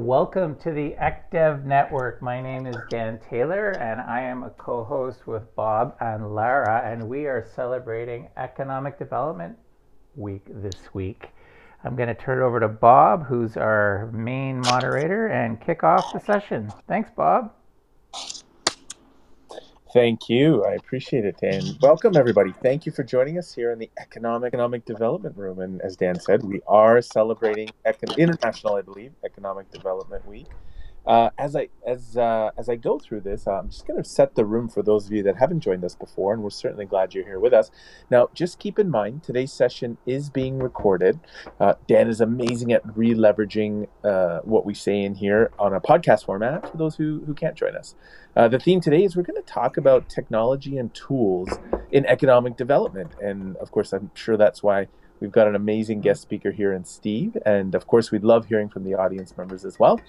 Welcome to the ECDev Network. My name is Dan Taylor, and I am a co host with Bob and Lara, and we are celebrating Economic Development Week this week. I'm going to turn it over to Bob, who's our main moderator, and kick off the session. Thanks, Bob. Thank you. I appreciate it, Dan. Welcome, everybody. Thank you for joining us here in the Economic Economic Development Room. And as Dan said, we are celebrating Econ- International, I believe, Economic Development Week. Uh, as I as uh, as I go through this, I'm just going to set the room for those of you that haven't joined us before, and we're certainly glad you're here with us. Now, just keep in mind today's session is being recorded. Uh, Dan is amazing at re-leveraging uh, what we say in here on a podcast format for those who who can't join us. Uh, the theme today is we're going to talk about technology and tools in economic development, and of course, I'm sure that's why We've got an amazing guest speaker here in Steve. And of course, we'd love hearing from the audience members as well.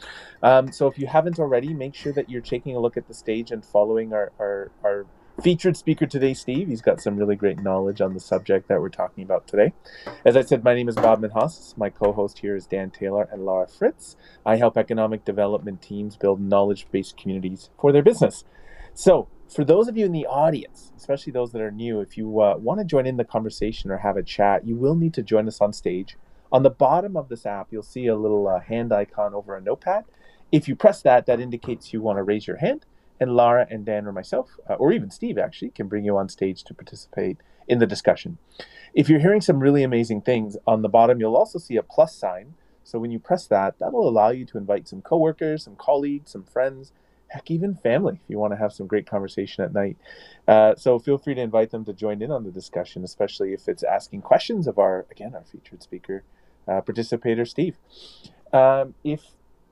Um, so if you haven't already, make sure that you're taking a look at the stage and following our, our, our featured speaker today, Steve. He's got some really great knowledge on the subject that we're talking about today. As I said, my name is Bob Minhas. My co host here is Dan Taylor and Lara Fritts. I help economic development teams build knowledge based communities for their business. So, for those of you in the audience, especially those that are new, if you uh, want to join in the conversation or have a chat, you will need to join us on stage. On the bottom of this app, you'll see a little uh, hand icon over a notepad. If you press that, that indicates you want to raise your hand, and Lara and Dan or myself, uh, or even Steve actually, can bring you on stage to participate in the discussion. If you're hearing some really amazing things, on the bottom you'll also see a plus sign. So when you press that, that'll allow you to invite some coworkers, some colleagues, some friends, heck, even family, if you want to have some great conversation at night. Uh, so feel free to invite them to join in on the discussion, especially if it's asking questions of our, again, our featured speaker, uh, participator, Steve. Um, if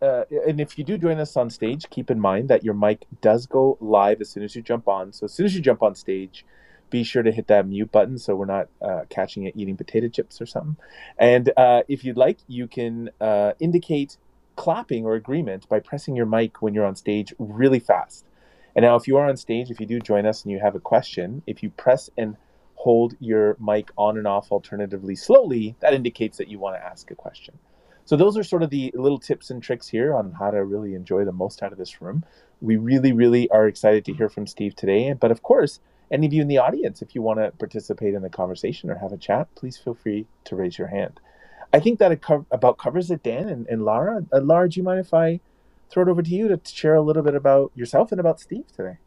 uh, and if you do join us on stage, keep in mind that your mic does go live as soon as you jump on. So as soon as you jump on stage, be sure to hit that mute button so we're not uh, catching it eating potato chips or something. And uh, if you'd like, you can uh, indicate clapping or agreement by pressing your mic when you're on stage really fast. And now, if you are on stage, if you do join us and you have a question, if you press and hold your mic on and off alternatively slowly, that indicates that you want to ask a question. So, those are sort of the little tips and tricks here on how to really enjoy the most out of this room. We really, really are excited to hear from Steve today. But of course, any of you in the audience, if you want to participate in the conversation or have a chat, please feel free to raise your hand. I think that it co- about covers it, Dan and, and Lara. Uh, Lara, do you mind if I throw it over to you to share a little bit about yourself and about Steve today?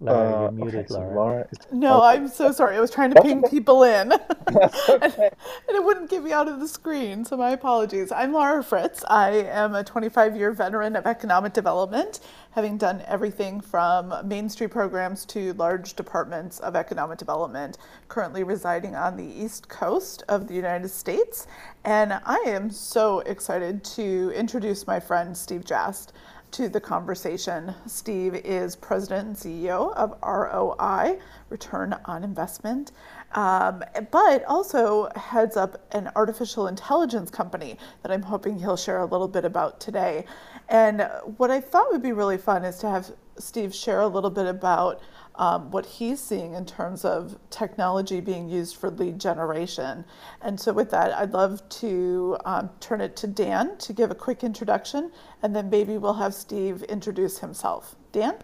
Lara, you're uh, muted, okay, so Lara. Lara no, okay. I'm so sorry. I was trying to ping people in, okay. and, and, it wouldn't get me out of the screen. So my apologies. I'm Lara Fritts. I am a 25-year veteran of economic development, having done everything from Main Street programs to large departments of economic development. Currently residing on the East Coast of the United States, and I am so excited to introduce my friend Steve Jast to the conversation. Steve is president and CEO of ROI, Return on Investment, um, but also heads up an artificial intelligence company that I'm hoping he'll share a little bit about today. And what I thought would be really fun is to have Steve share a little bit about um, what he's seeing in terms of technology being used for lead generation. And so, with that, I'd love to um, turn it to Dan to give a quick introduction, and then maybe we'll have Steve introduce himself. Dan?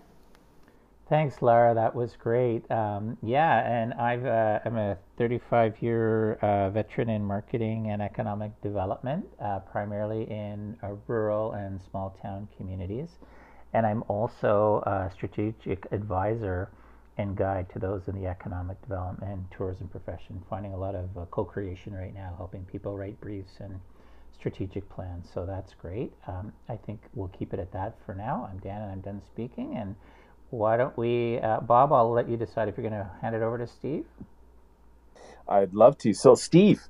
Thanks, Lara. That was great. Um, yeah, and I've, uh, I'm a 35 year uh, veteran in marketing and economic development, uh, primarily in uh, rural and small town communities. And I'm also a strategic advisor and guide to those in the economic development and tourism profession, finding a lot of uh, co creation right now, helping people write briefs and strategic plans. So that's great. Um, I think we'll keep it at that for now. I'm Dan and I'm done speaking. And why don't we, uh, Bob, I'll let you decide if you're going to hand it over to Steve. I'd love to. So, Steve,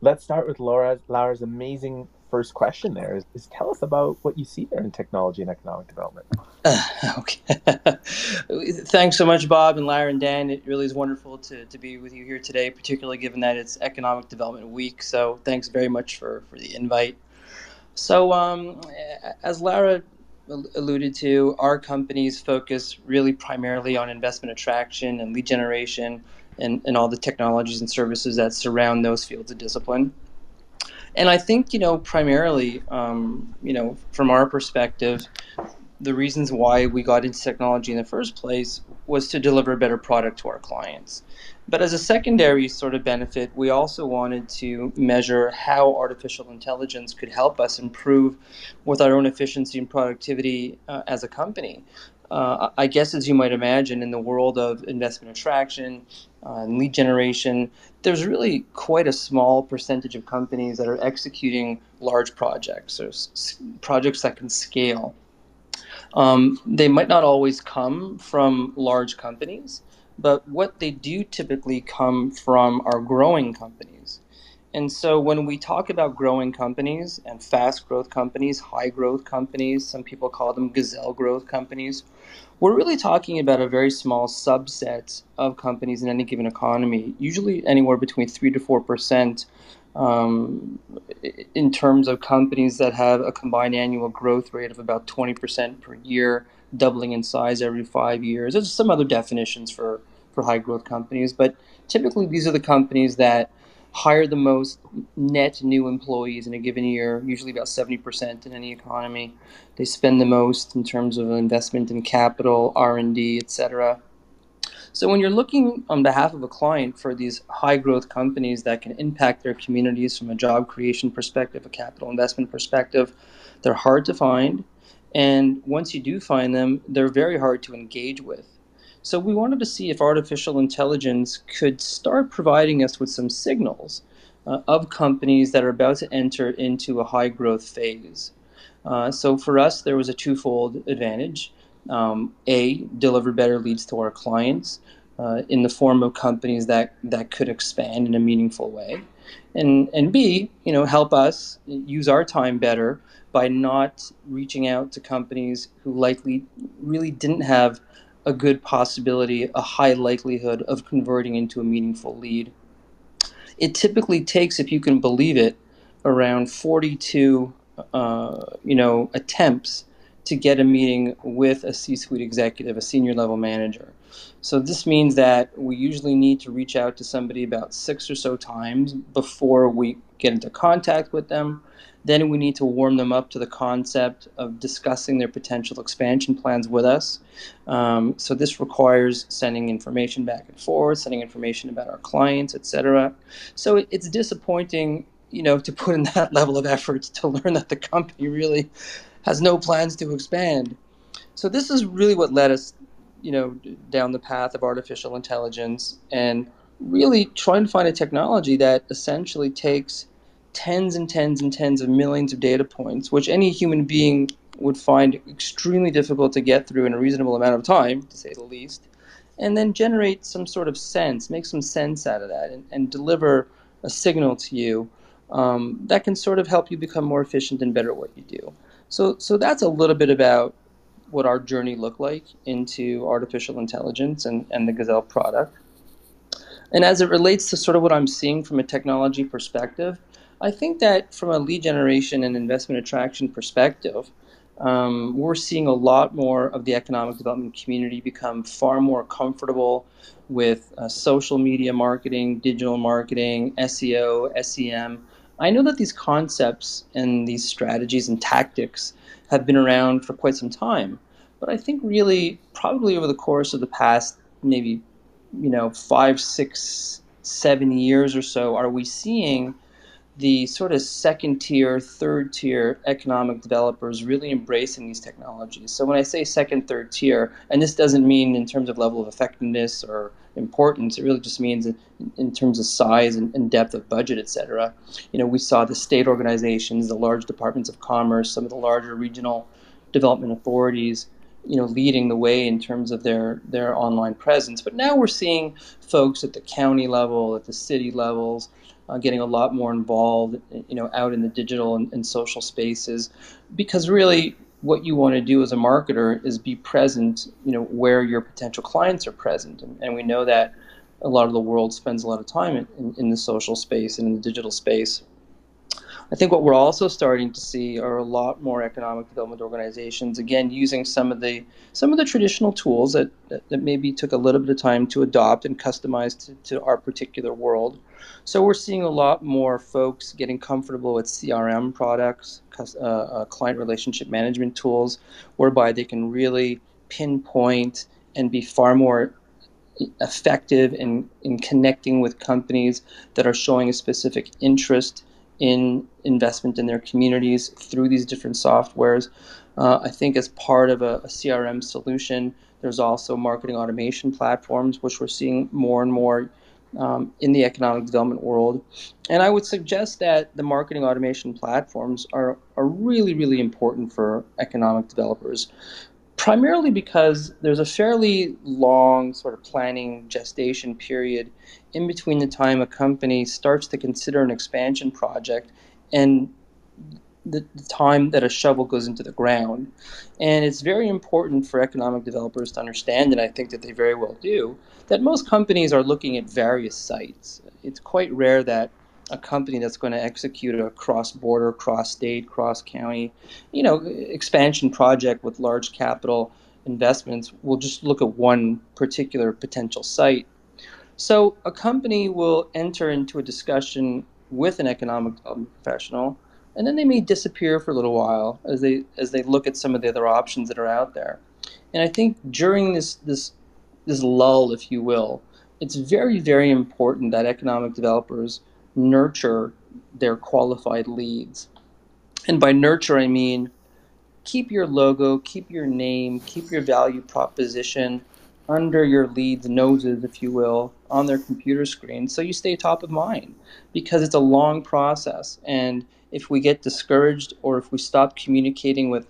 let's start with Lara, Lara's amazing first question there is, is, tell us about what you see there in technology and economic development. Uh, okay. Thanks so much, Bob and Lara and Dan. It really is wonderful to, to be with you here today, particularly given that it's Economic Development Week. So thanks very much for, for the invite. So, um, as Lara alluded to, our companies focus really primarily on investment attraction and lead generation and, and all the technologies and services that surround those fields of discipline. And I think, you know, primarily, um, you know, from our perspective, the reasons why we got into technology in the first place was to deliver a better product to our clients. But as a secondary sort of benefit, we also wanted to measure how artificial intelligence could help us improve with our own efficiency and productivity uh, as a company. Uh, I guess, as you might imagine, in the world of investment attraction uh, and lead generation, there's really quite a small percentage of companies that are executing large projects or s- projects that can scale. Um, they might not always come from large companies, but what they do typically come from are growing companies. And so when we talk about growing companies and fast growth companies, high growth companies, some people call them gazelle growth companies, we're really talking about a very small subset of companies in any given economy, usually anywhere between 3 to 4% um, in terms of companies that have a combined annual growth rate of about 20% per year, doubling in size every five years. There's some other definitions for, for high growth companies, but typically these are the companies that hire the most net new employees in a given year, usually about 70% in any economy. They spend the most in terms of investment in capital, R&D, etc. So when you're looking on behalf of a client for these high growth companies that can impact their communities from a job creation perspective, a capital investment perspective, they're hard to find. And once you do find them, they're very hard to engage with. So we wanted to see if artificial intelligence could start providing us with some signals uh, of companies that are about to enter into a high growth phase. Uh, so for us, there was a twofold advantage um, a deliver better leads to our clients uh, in the form of companies that that could expand in a meaningful way, and and b you know help us use our time better by not reaching out to companies who likely really didn't have a good possibility, a high likelihood of converting into a meaningful lead. It typically takes, if you can believe it, around 42 uh, you know attempts to get a meeting with a C suite executive, a senior level manager. So this means that we usually need to reach out to somebody about six or so times before we get into contact with them. Then we need to warm them up to the concept of discussing their potential expansion plans with us. Um, so this requires sending information back and forth, sending information about our clients, etc. So it, it's disappointing, you know, to put in that level of effort to learn that the company really has no plans to expand. So this is really what led us, you know, down the path of artificial intelligence and really trying to find a technology that essentially takes tens and tens and tens of millions of data points, which any human being would find extremely difficult to get through in a reasonable amount of time, to say the least, and then generate some sort of sense, make some sense out of that, and, and deliver a signal to you um, that can sort of help you become more efficient and better at what you do. So, so that's a little bit about what our journey looked like into artificial intelligence and, and the Gazelle product. And as it relates to sort of what I'm seeing from a technology perspective, I think that from a lead generation and investment attraction perspective, um, we're seeing a lot more of the economic development community become far more comfortable with uh, social media marketing, digital marketing, SEO, SEM, I know that these concepts and these strategies and tactics have been around for quite some time, but I think really probably over the course of the past maybe you know five, six, seven years or so, are we seeing the sort of second tier, third tier economic developers really embracing these technologies. So when I say second, third tier, and this doesn't mean in terms of level of effectiveness or importance, it really just means in, terms of size and, and, depth of budget, et cetera. You know, we saw the state organizations, the large departments of commerce, some of the larger regional development authorities, you know, leading the way in terms of their their online presence. But now we're seeing folks at the county level, at the city levels, uh, getting a lot more involved, you know, out in the digital and, and social spaces, because really what you want to do as a marketer is be present, you know, where your potential clients are present, and, and we know that a lot of the world spends a lot of time in, in, in the social space and in the digital space. I think what we're also starting to see are a lot more economic development organizations, again, using some of the some of the traditional tools that, that, that maybe took a little bit of time to adopt and customize to, to our particular world. So we're seeing a lot more folks getting comfortable with CRM products, uh, uh, client relationship management tools, whereby they can really pinpoint and be far more effective in, in connecting with companies that are showing a specific interest in investment in their communities through these different softwares. Uh, I think as part of a, a, CRM solution, there's also marketing automation platforms, which we're seeing more and more um, in the economic development world. And I would suggest that the marketing automation platforms are, are really, really important for economic developers primarily because there's a fairly long sort of planning gestation period in between the time a company starts to consider an expansion project and the, the, time that a shovel goes into the ground. And it's very important for economic developers to understand, and I think that they very well do, that most companies are looking at various sites. It's quite rare that a company that's going to execute a cross-border, cross-state, cross-county, you know, expansion project with large capital investments will just look at one particular potential site. So a company will enter into a discussion with an economic development professional, and then they may disappear for a little while as they as they look at some of the other options that are out there. And I think during this this this lull, if you will, it's very very important that economic developers nurture their qualified leads. And by nurture, I mean keep your logo, keep your name, keep your value proposition under your leads' noses, if you will, on their computer screen so you stay top of mind because it's a long process. And if we get discouraged or if we stop communicating with,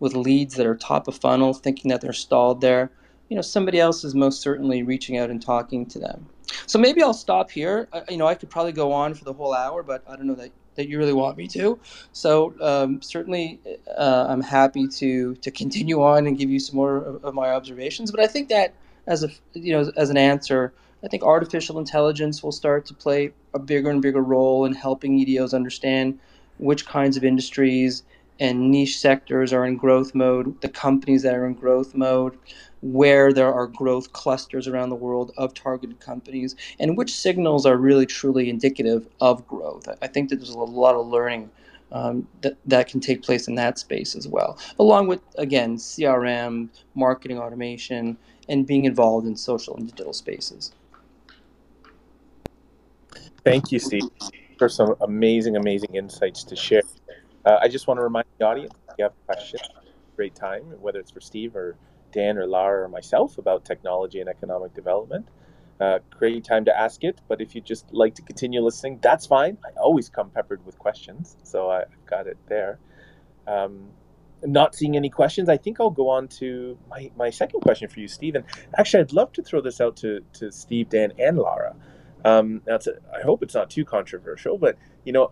with leads that are top of funnel, thinking that they're stalled there, you know, somebody else is most certainly reaching out and talking to them. So maybe I'll stop here. You know, I could probably go on for the whole hour, but I don't know that, that you really want me to. So um, certainly, uh, I'm happy to to continue on and give you some more of, of, my observations. But I think that as a you know as an answer, I think artificial intelligence will start to play a bigger and bigger role in helping EDOs understand which kinds of industries and niche sectors are in growth mode, the companies that are in growth mode, where there are growth clusters around the world of targeted companies, and which signals are really truly indicative of growth. I think that there's a lot of learning um, that, that can take place in that space as well, along with, again, CRM, marketing automation, and being involved in social and digital spaces. Thank you, Steve, for some amazing, amazing insights to share. Uh, I just want to remind the audience if you have questions, great time, whether it's for Steve or Dan or Lara or myself about technology and economic development. Uh, great time to ask it, but if you just like to continue listening, that's fine. I always come peppered with questions, so I, have got it there. Um, not seeing any questions, I think I'll go on to my, my second question for you, Stephen. Actually, I'd love to throw this out to, to Steve, Dan, and Lara. Um, that's a, I hope it's not too controversial, but you know,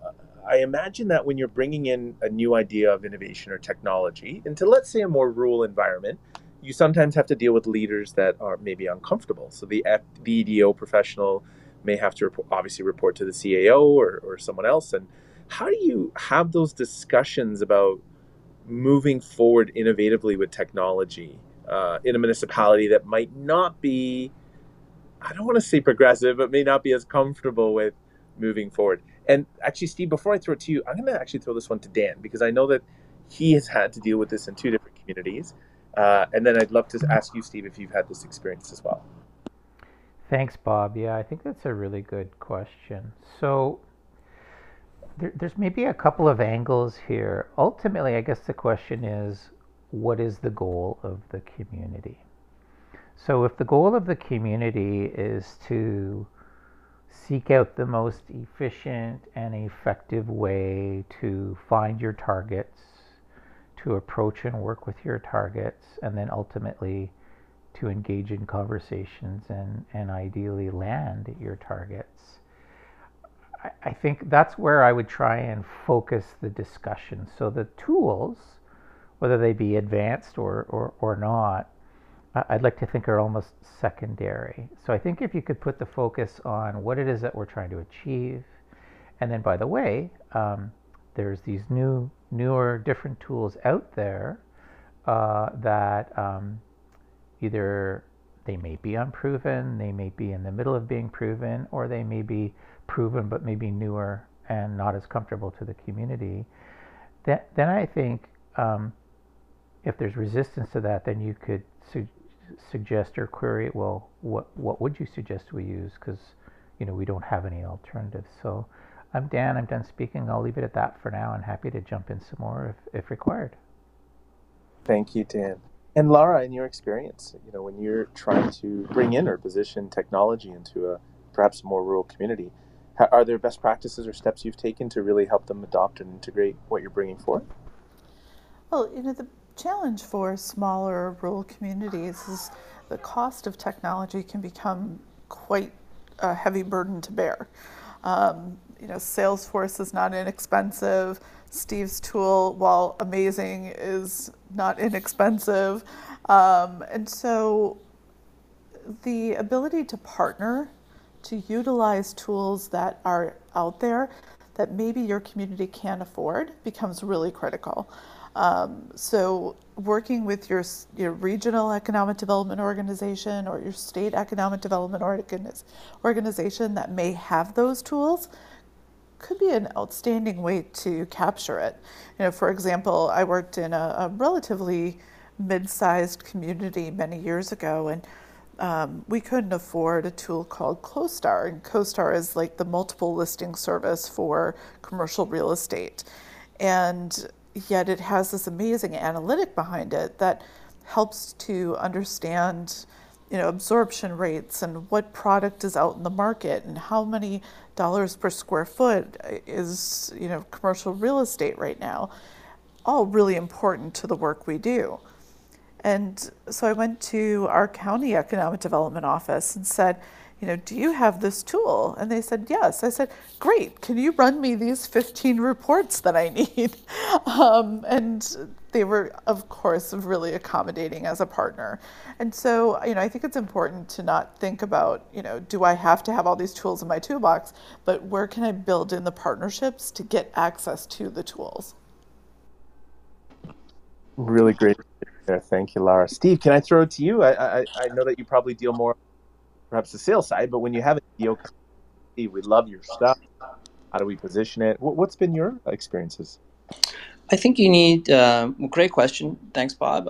I imagine that when you're bringing in a new idea of innovation or technology into, let's say, a more rural environment, you sometimes have to deal with leaders that are maybe uncomfortable. So the, EDO professional may have to report, obviously report to the CAO or, or someone else. And how do you have those discussions about moving forward innovatively with technology uh, in a municipality that might not be, I don't want to say progressive, but may not be as comfortable with moving forward? And actually, Steve, before I throw it to you, I'm going to actually throw this one to Dan because I know that he has had to deal with this in two different communities. Uh, and then I'd love to ask you, Steve, if you've had this experience as well. Thanks, Bob. Yeah, I think that's a really good question. So there, there's maybe a couple of angles here. Ultimately, I guess the question is what is the goal of the community? So if the goal of the community is to seek out the most efficient and effective way to find your targets, to approach and work with your targets, and then ultimately to engage in conversations and, and ideally land at your targets. I, I think that's where I would try and focus the discussion. So the tools, whether they be advanced or, or, or not, I'd like to think are almost secondary. So I think if you could put the focus on what it is that we're trying to achieve, and then by the way, um, there's these new, newer, different tools out there uh, that um, either they may be unproven, they may be in the middle of being proven, or they may be proven but maybe newer and not as comfortable to the community. Then, then I think um, if there's resistance to that, then you could su- suggest or query, well, what what would you suggest we use? Because you know we don't have any alternatives. So I'm Dan. I'm done speaking. I'll leave it at that for now. and happy to jump in some more if, if required. Thank you, Dan. And Lara, in your experience, you know, when you're trying to bring in or position technology into a perhaps more rural community, are there best practices or steps you've taken to really help them adopt and integrate what you're bringing forth? Well, you know, the challenge for smaller rural communities is the cost of technology can become quite a heavy burden to bear. Um, you know, Salesforce is not inexpensive. Steve's tool, while amazing, is not inexpensive. Um, and so the ability to partner, to utilize tools that are out there that maybe your community can't afford becomes really critical. Um, so working with your, your regional economic development organization or your state economic development organiz- organization that may have those tools could be an outstanding way to capture it. You know, for example, I worked in a, a relatively mid-sized community many years ago, and um, we couldn't afford a tool called CoStar, and CoStar is like the multiple listing service for commercial real estate, and yet it has this amazing analytic behind it that helps to understand you know absorption rates and what product is out in the market and how many dollars per square foot is you know commercial real estate right now all really important to the work we do and so i went to our county economic development office and said you know, do you have this tool? And they said, yes. I said, great. Can you run me these 15 reports that I need? Um, and they were, of course, really accommodating as a partner. And so, you know, I think it's important to not think about, you know, do I have to have all these tools in my toolbox, but where can I build in the partnerships to get access to the tools? Really great there. Thank you, Lara. Steve, can I throw it to you? I, I, I know that you probably deal more perhaps the sales side, but when you have a deal, we love your stuff. How do we position it? What's been your experiences? I think you need, uh, great question. Thanks, Bob.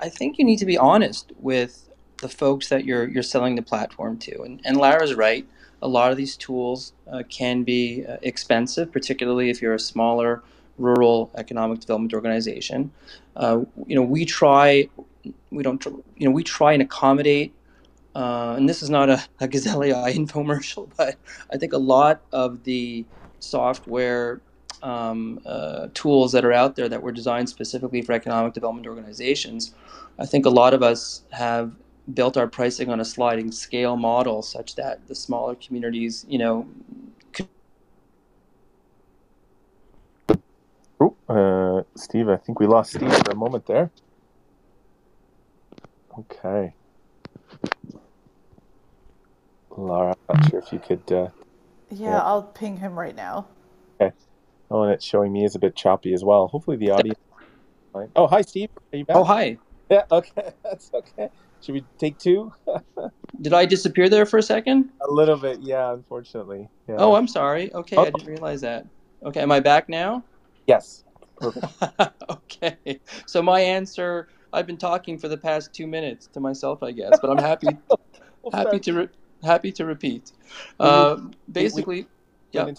I think you need to be honest with the folks that you're, you're selling the platform to. And, and Lara's right. A lot of these tools uh, can be uh, expensive, particularly if you're a smaller rural economic development organization. Uh, you know, we try, we don't, you know, we try and accommodate uh, and this is not a, a Gazelle AI infomercial, but I think a lot of the software um, uh, tools that are out there that were designed specifically for economic development organizations, I think a lot of us have built our pricing on a sliding scale model such that the smaller communities, you know, could... Oh, uh, Steve, I think we lost Steve for a moment there. Okay. Lara, I'm not sure if you could. Uh, yeah, yeah, I'll ping him right now. Okay. Oh, and it's showing me is a bit choppy as well. Hopefully the audio. Oh, hi, Steve. Are you back? Oh, hi. Yeah. Okay. That's okay. Should we take two? Did I disappear there for a second? A little bit, yeah. Unfortunately. Yeah. Oh, I'm sorry. Okay, oh. I didn't realize that. Okay, am I back now? Yes. okay. So my answer, I've been talking for the past two minutes to myself, I guess, but I'm happy, happy to. Re- happy to repeat. Uh, basically, yeah.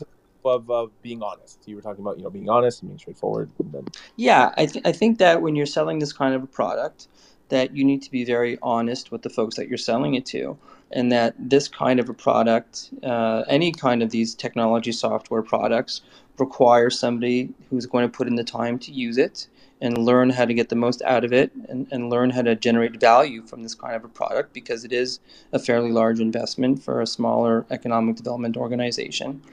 Of, of being honest, you were talking about you know being honest and being straightforward. And then... Yeah, I think I think that when you're selling this kind of a product, that you need to be very honest with the folks that you're selling it to, and that this kind of a product, uh, any kind of these technology software products, require somebody who's going to put in the time to use it and learn how to get the most out of it and, and learn how to generate value from this kind of a product because it is a fairly large investment for a smaller economic development organization.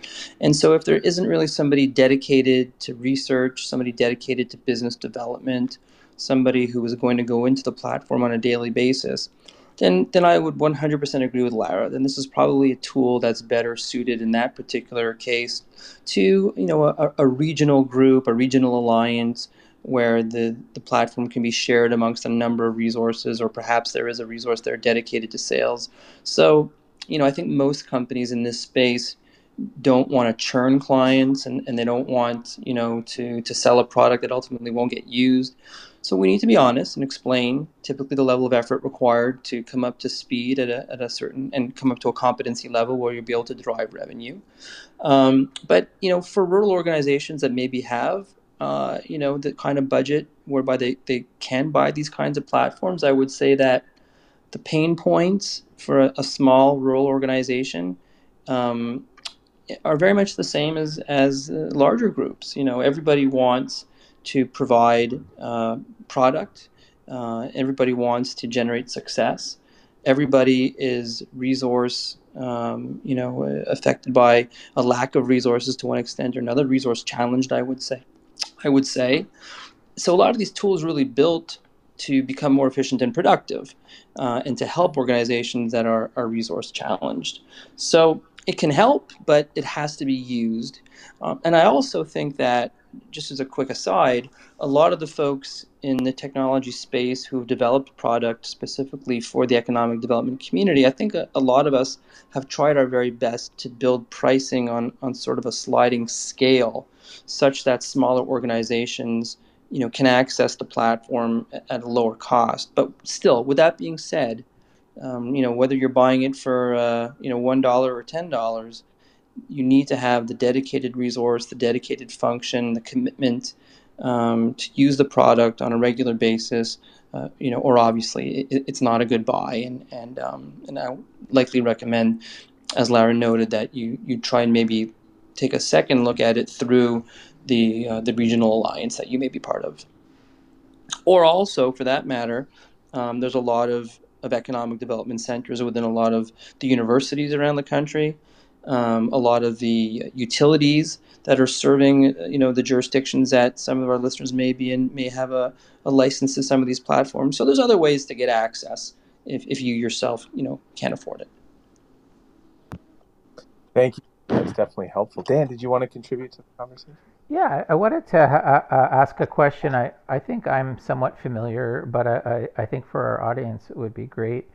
And so, if there isn't really somebody dedicated to research, somebody dedicated to business development, somebody who is going to go into the platform on a daily basis, then then I would 100% agree with Lara. Then this is probably a tool that's better suited in that particular case to you know a, a regional group, a regional alliance where the, the platform can be shared amongst a number of resources, or perhaps there is a resource there dedicated to sales. So, you know, I think most companies in this space don't want to churn clients and, and they don't want, you know, to, to sell a product that ultimately won't get used. So we need to be honest and explain typically the level of effort required to come up to speed at a, at a certain and come up to a competency level where you'll be able to drive revenue. Um, but you know, for rural organizations that maybe have uh, you know, the kind of budget whereby they, they can buy these kinds of platforms, I would say that the pain points for a, a small rural organization um, are very much the same as, as uh, larger groups. You know, everybody wants to provide uh, product. Uh, everybody wants to generate success. Everybody is resource, um, you know, affected by a lack of resources to one extent or another. Resource challenged, I would say. I would say. So a lot of these tools really built to become more efficient and productive uh, and to help organizations that are, are resource challenged. So it can help, but it has to be used. Um, and I also think that, just as a quick aside, a lot of the folks in the technology space who have developed product specifically for the economic development community, I think a, a lot of us have tried our very best to build pricing on, on sort of a sliding scale such that smaller organizations you know can access the platform at a lower cost. But still, with that being said, um, you know whether you're buying it for uh, you know one dollar or ten dollars, you need to have the dedicated resource, the dedicated function, the commitment um, to use the product on a regular basis. Uh, you know, or obviously it, it's not a good buy, and and um, and I likely recommend, as Lara noted, that you you try and maybe take a second look at it through the uh, the regional alliance that you may be part of. Or also, for that matter, um, there's a lot of, of economic development centers within a lot of the universities around the country, um, a lot of the utilities that are serving, you know, the jurisdictions that some of our listeners may be in may have a, a license to some of these platforms. So there's other ways to get access if, if you yourself, you know, can't afford it. Thank you that's definitely helpful. Dan, did you want to contribute to the conversation? Yeah, I wanted to uh, uh, ask a question. I, I think I'm somewhat familiar, but I, I, I think for our audience it would be great.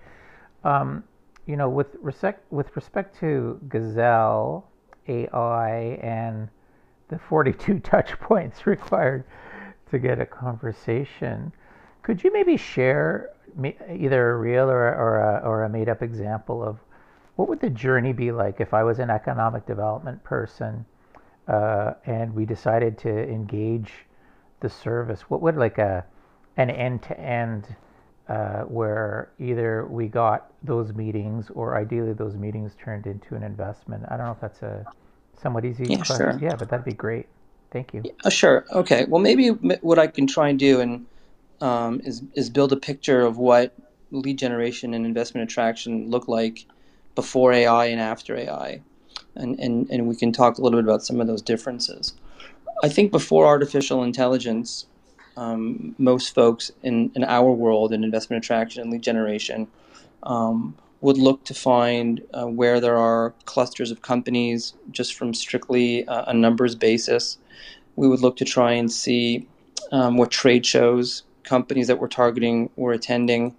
Um, you know, with respect with respect to Gazelle AI and the 42 touch points required to get a conversation, could you maybe share either a real or, or a, or a made up example of what would the journey be like if I was an economic development person uh, and we decided to engage the service? What would like a an end to end where either we got those meetings or ideally those meetings turned into an investment? I don't know if that's a somewhat easy yeah, question. Sure. Yeah, but that'd be great. Thank you. Yeah, sure. Okay. Well, maybe what I can try and do and um, is is build a picture of what lead generation and investment attraction look like before AI and after AI. And, and, and we can talk a little bit about some of those differences. I think before artificial intelligence, um, most folks in, in our world in investment attraction and lead generation um, would look to find uh, where there are clusters of companies just from strictly uh, a numbers basis. We would look to try and see um, what trade shows companies that we're targeting were attending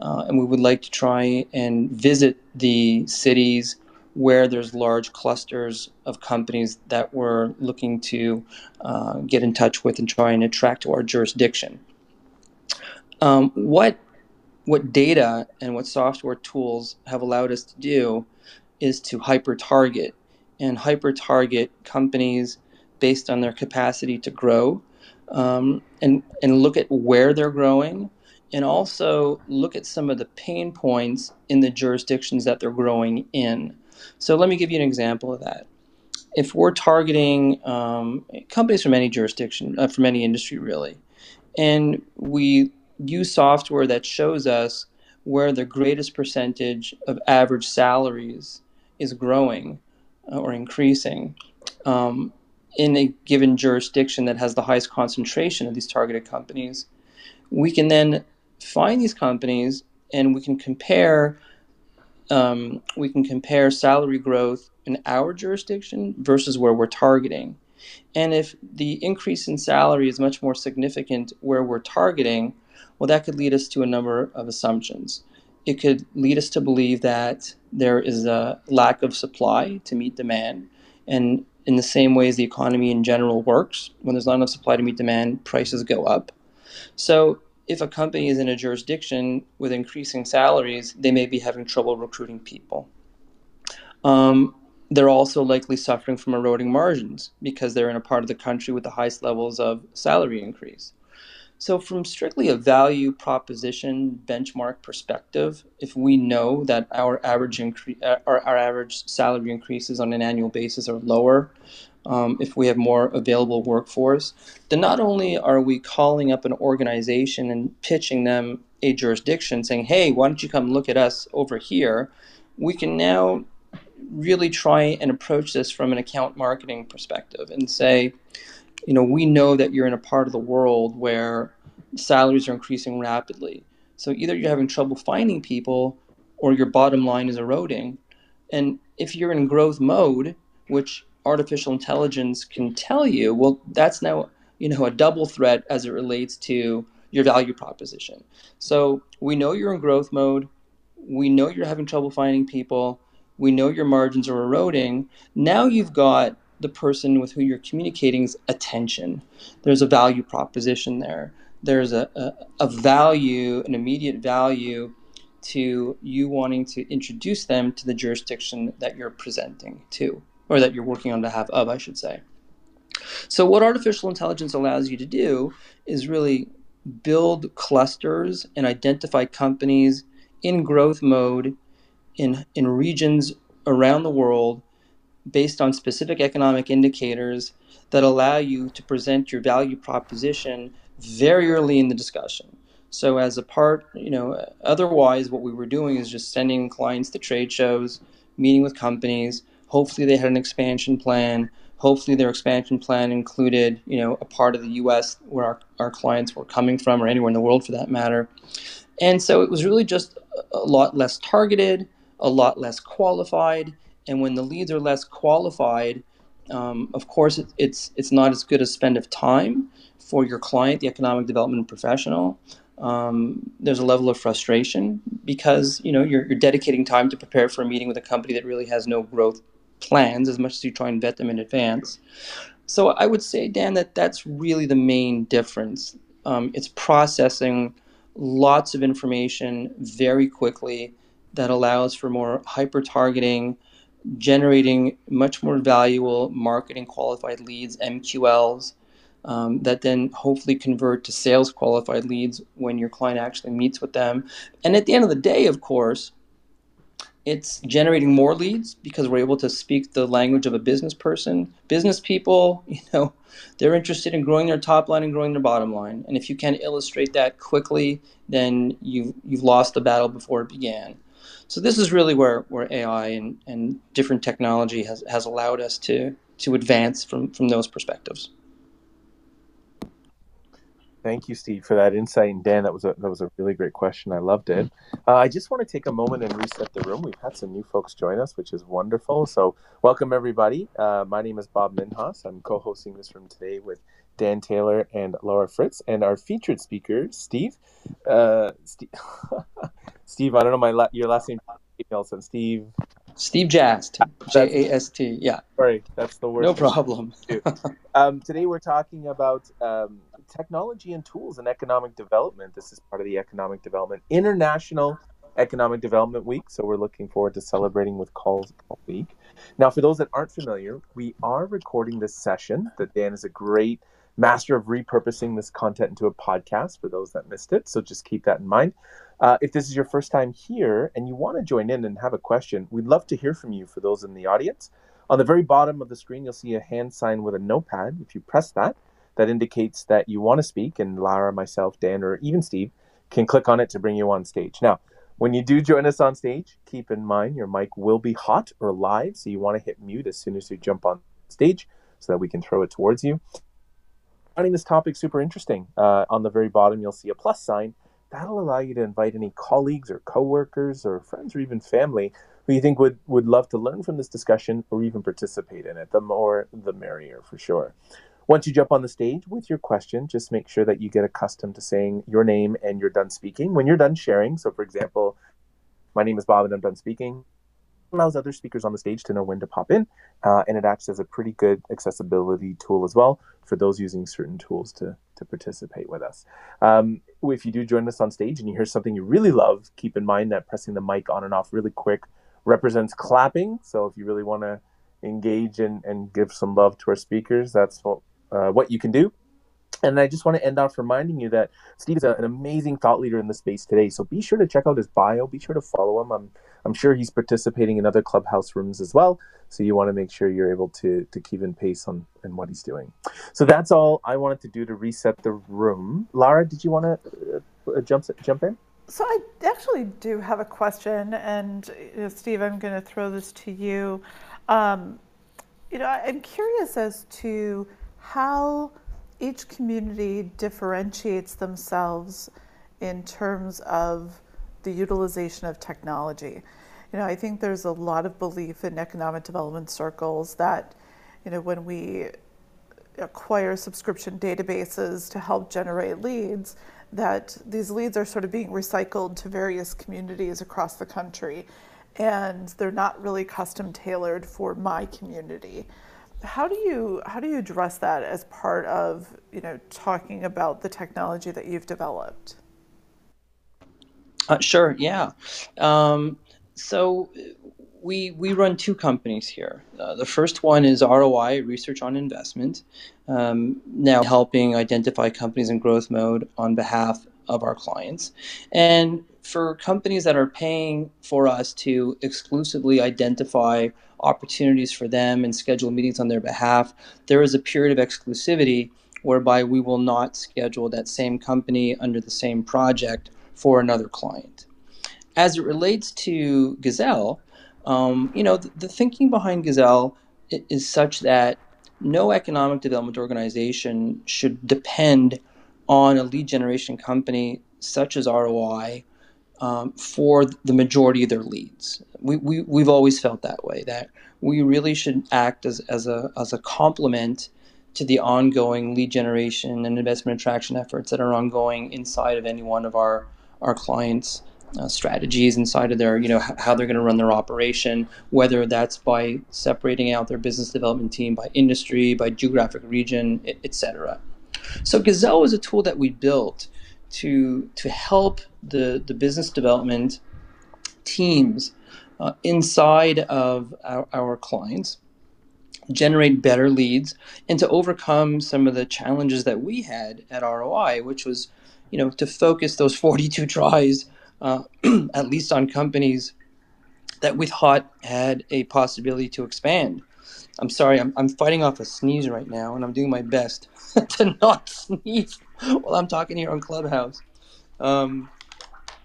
uh, and we would like to try and visit the cities where there's large clusters of companies that we're looking to uh, get in touch with and try and attract to our jurisdiction. Um, what what data and what software tools have allowed us to do is to hyper target and hyper target companies based on their capacity to grow um, and and look at where they're growing and also look at some of the pain points in the jurisdictions that they're growing in. So let me give you an example of that. If we're targeting um, companies from any jurisdiction, uh, from any industry really, and we use software that shows us where the greatest percentage of average salaries is growing uh, or increasing um, in a given jurisdiction that has the highest concentration of these targeted companies, we can then find these companies and we can compare um, we can compare salary growth in our jurisdiction versus where we're targeting. And if the increase in salary is much more significant where we're targeting, well, that could lead us to a number of assumptions. It could lead us to believe that there is a lack of supply to meet demand. And in the same way as the economy in general works, when there's not enough supply to meet demand, prices go up. So if a company is in a jurisdiction with increasing salaries, they may be having trouble recruiting people. Um, they're also likely suffering from eroding margins because they're in a part of the country with the highest levels of salary increase. So, from strictly a value proposition benchmark perspective, if we know that our average increase, our, our average salary increases on an annual basis are lower, um, if we have more available workforce, then not only are we calling up an organization and pitching them a jurisdiction, saying, "Hey, why don't you come look at us over here?" We can now really try and approach this from an account marketing perspective and say, you know, we know that you're in a part of the world where salaries are increasing rapidly. So either you're having trouble finding people or your bottom line is eroding. And if you're in growth mode, which artificial intelligence can tell you, well, that's now, you know, a double threat as it relates to your value proposition. So we know you're in growth mode. We know you're having trouble finding people. We know your margins are eroding. Now you've got the person with who you're communicating's attention. There's a value proposition there. There's a, a, a value, an immediate value to you wanting to introduce them to the jurisdiction that you're presenting to, or that you're working on behalf of, I should say. So, what artificial intelligence allows you to do is really build clusters and identify companies in growth mode in, in regions around the world based on specific economic indicators that allow you to present your value proposition very early in the discussion. So as a part, you know, otherwise what we were doing is just sending clients to trade shows, meeting with companies. Hopefully they had an expansion plan. Hopefully their expansion plan included, you know, a part of the U.S. where our, our clients were coming from, or anywhere in the world for that matter. And so it was really just a lot less targeted, a lot less qualified. And when the leads are less qualified, um, of course, it, it's it's not as good a spend of time for your client, the economic development professional. Um, there's a level of frustration because you know you're, you're dedicating time to prepare for a meeting with a company that really has no growth plans as much as you try and vet them in advance. So I would say, Dan, that that's really the main difference. Um, it's processing lots of information very quickly that allows for more hyper targeting, generating much more valuable marketing qualified leads, MQLs, um, that then hopefully convert to sales qualified leads when your client actually meets with them. And at the end of the day, of course, it's generating more leads because we're able to speak the language of a business person. Business people, you know, they're interested in growing their top line and growing their bottom line. And if you can't illustrate that quickly, then you've you've lost the battle before it began. So this is really where, where AI and, and different technology has, has allowed us to to advance from, from those perspectives. Thank you, Steve, for that insight. And Dan, that was a that was a really great question. I loved it. Uh, I just want to take a moment and reset the room. We've had some new folks join us, which is wonderful. So, welcome everybody. Uh, my name is Bob Minhas. I'm co-hosting this room today with Dan Taylor and Lara Fritts, and our featured speaker, Steve. Uh, Steve, Steve, I don't know my la- your last name. Nelson, Steve. Steve Jast, J A S T. Yeah. Sorry, that's the word. No problem. um, today we're talking about um, technology and tools and economic development. This is part of the Economic Development International Economic Development Week, so we're looking forward to celebrating with Calls all week. Now, for those that aren't familiar, we are recording this session. That Dan is a great master of repurposing this content into a podcast for those that missed it. So just keep that in mind. Uh, if this is your first time here and you want to join in and have a question, we'd love to hear from you for those in the audience. On the very bottom of the screen, you'll see a hand sign with a notepad. If you press that, that indicates that you want to speak, and Lara, myself, Dan, or even Steve can click on it to bring you on stage. Now, when you do join us on stage, keep in mind your mic will be hot or live, so you want to hit mute as soon as you jump on stage so that we can throw it towards you. Finding this topic super interesting. Uh, on the very bottom, you'll see a plus sign. That'll allow you to invite any colleagues or coworkers or friends or even family who you think would, would love to learn from this discussion or even participate in it. The more, the merrier, for sure. Once you jump on the stage with your question, just make sure that you get accustomed to saying your name and you're done speaking. When you're done sharing, so for example, my name is Bob and I'm done speaking, allows other speakers on the stage to know when to pop in, uh, and it acts as a pretty good accessibility tool as well for those using certain tools to to participate with us. Um, if you do join us on stage and you hear something you really love, keep in mind that pressing the mic on and off really quick represents clapping. So if you really want to engage and, and give some love to our speakers, that's what uh, what you can do. And I just want to end off reminding you that Steve is a, an amazing thought leader in the space today. So be sure to check out his bio. Be sure to follow him. I'm, I'm sure he's participating in other clubhouse rooms as well. So you want to make sure you're able to, to keep in pace on and what he's doing. So that's all I wanted to do to reset the room. Lara, did you want to uh, jump jump in? So I actually do have a question, and you know, Steve, I'm going to throw this to you. Um, you know, I'm curious as to how each community differentiates themselves in terms of the utilization of technology. You know, I think there's a lot of belief in economic development circles that, you know, when we acquire subscription databases to help generate leads, that these leads are sort of being recycled to various communities across the country and they're not really custom tailored for my community how do you how do you address that as part of you know talking about the technology that you've developed? Uh, sure. Yeah. Um, so we we run two companies here. Uh, the first one is ROI Research on Investment, um, now helping identify companies in growth mode on behalf of our clients, and for companies that are paying for us to exclusively identify opportunities for them and schedule meetings on their behalf, there is a period of exclusivity whereby we will not schedule that same company under the same project for another client. As it relates to Gazelle, um, you know, the, the, thinking behind Gazelle is such that no economic development organization should depend on a lead generation company such as ROI um, for the majority of their leads. We, we, we've always felt that way, that we really should act as, as, a, as a complement to the ongoing lead generation and investment attraction efforts that are ongoing inside of any one of our, our clients' uh, strategies, inside of their, you know, how they're going to run their operation, whether that's by separating out their business development team by industry, by geographic region, etc. So Gazelle is a tool that we built to to help the the business development teams uh, inside of our, our clients generate better leads and to overcome some of the challenges that we had at ROI, which was, you know, to focus those 42 tries uh, at least on companies that we thought had a possibility to expand. I'm sorry, I'm, I'm fighting off a sneeze right now, and I'm doing my best to not sneeze while I'm talking here on Clubhouse. Um,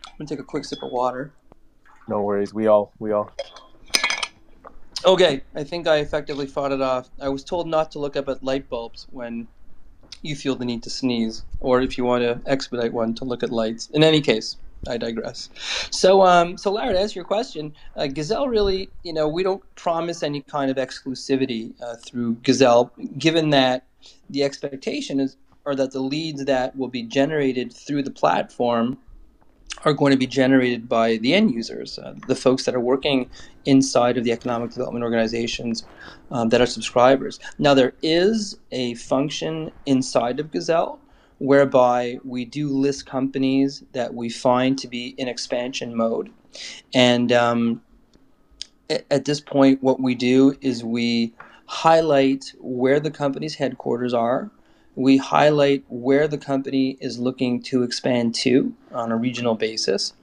I'm gonna take a quick sip of water. No worries. We all we all. Okay, I think I effectively fought it off. I was told not to look up at light bulbs when you feel the need to sneeze, or if you want to expedite one, to look at lights. In any case, I digress. So, um, so Lara, to answer your question, uh, Gazelle really, you know, we don't promise any kind of exclusivity uh, through Gazelle, given that the expectation is or that the leads that will be generated through the platform are going to be generated by the end users, uh, the folks that are working inside of the economic development organizations um, that are subscribers. Now, there is a function inside of Gazelle whereby we do list companies that we find to be in expansion mode. And um, at, at this point, what we do is we highlight where the company's headquarters are we highlight where the company is looking to expand to on a regional basis,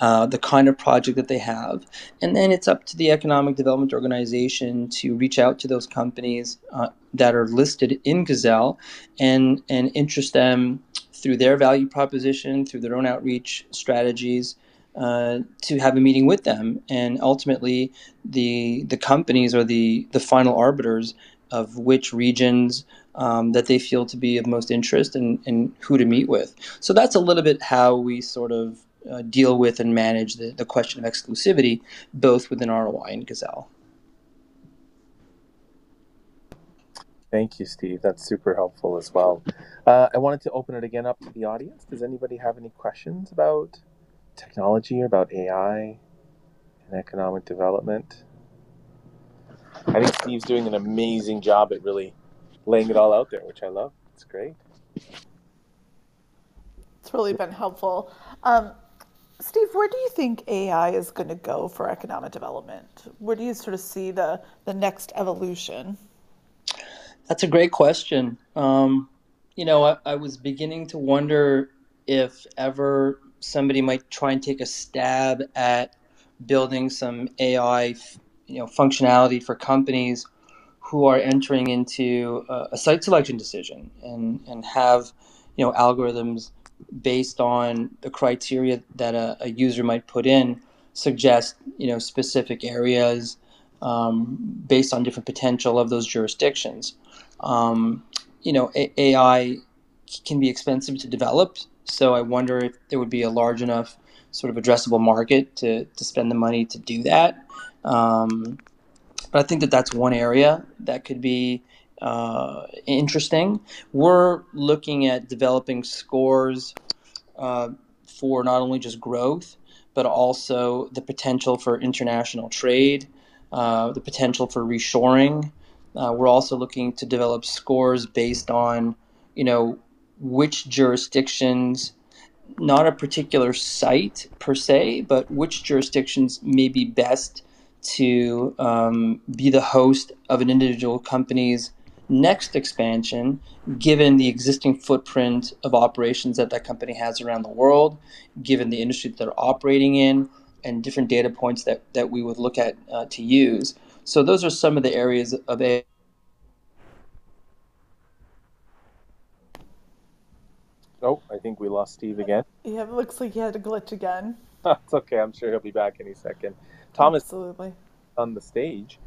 uh, the kind of project that they have, and then it's up to the economic development organization to reach out to those companies uh, that are listed in Gazelle and and interest them through their value proposition, through their own outreach strategies. Uh, to have a meeting with them, and ultimately, the the companies are the the final arbiters of which regions um, that they feel to be of most interest and, and who to meet with. So that's a little bit how we sort of uh, deal with and manage the, the question of exclusivity, both within ROI and Gazelle. Thank you, Steve. That's super helpful as well. Uh, I wanted to open it again up to the audience. Does anybody have any questions about technology or about AI and economic development? I think Steve's doing an amazing job at really laying it all out there, which I love. It's great. It's really been helpful. Um, Steve, where do you think AI is going to go for economic development? Where do you sort of see the, the next evolution? That's a great question. Um, you know, I, I was beginning to wonder if ever somebody might try and take a stab at building some AI, you know, functionality for companies who are entering into a, a site selection decision and, and have, you know, algorithms based on the criteria that a, a user might put in suggest, you know, specific areas um, based on different potential of those jurisdictions. Um, you know, a- AI can be expensive to develop, so I wonder if there would be a large enough sort of addressable market to, to spend the money to do that. Um, but I think that that's one area that could be uh, interesting. We're looking at developing scores uh, for not only just growth, but also the potential for international trade, uh, the potential for reshoring. Uh, we're also looking to develop scores based on, you know, which jurisdictions not a particular site per se, but which jurisdictions may be best to um, be the host of an individual company's next expansion, given the existing footprint of operations that that company has around the world, given the industry that they're operating in, and different data points that, that we would look at uh, to use. So those are some of the areas of AI Oh, I think we lost Steve again. Yeah, it looks like he had a glitch again. it's okay. I'm sure he'll be back any second. Thomas, Absolutely. on the stage.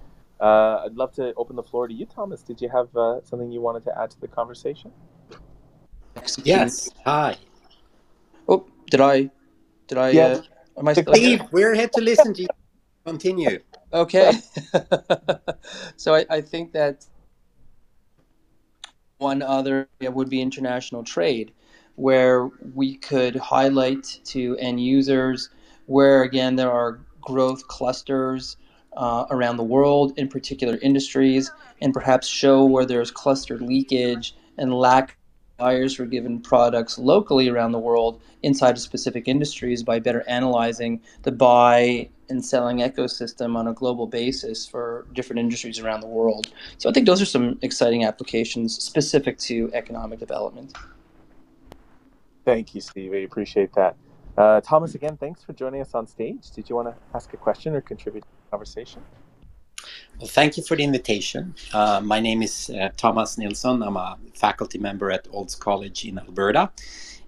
Uh, I'd love to open the floor to you, Thomas. Did you have uh, something you wanted to add to the conversation? Yes. Hi. Oh, did I? Did I? Yeah. Uh, am I still Steve, we're here to listen to you. Continue. Okay. so I, I think that one other area would be international trade, where we could highlight to end users where, again, there are growth clusters uh, around the world in particular industries, and perhaps show where there's cluster leakage and lack buyers for given products locally around the world inside of specific industries by better analyzing the buy and selling ecosystem on a global basis for different industries around the world. So I think those are some exciting applications specific to economic development. Thank you, Steve. I appreciate that. Uh, Thomas, again, thanks for joining us on stage. Did you want to ask a question or contribute conversation? Well, thank you for the invitation. Uh, my name is uh, Thomas Nilsson. I'm a faculty member at Olds College in Alberta.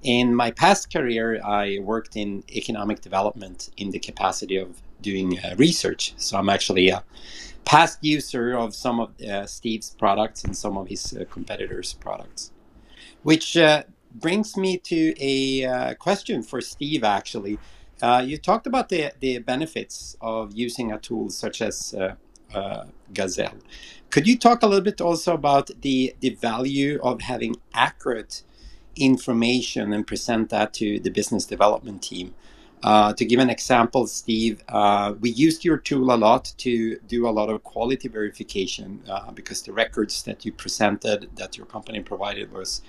In my past career, I worked in economic development in the capacity of doing uh, research. So I'm actually a past user of some of uh, Steve's products and some of his uh, competitors' products, which uh, brings me to a question for Steve. Actually, uh, you talked about the the benefits of using a tool such as Gazelle. Could you talk a little bit also about the the value of having accurate information and present that to the business development team? Uh, to give an example, Steve, uh, we used your tool a lot to do a lot of quality verification uh, because the records that you presented, that your company provided, was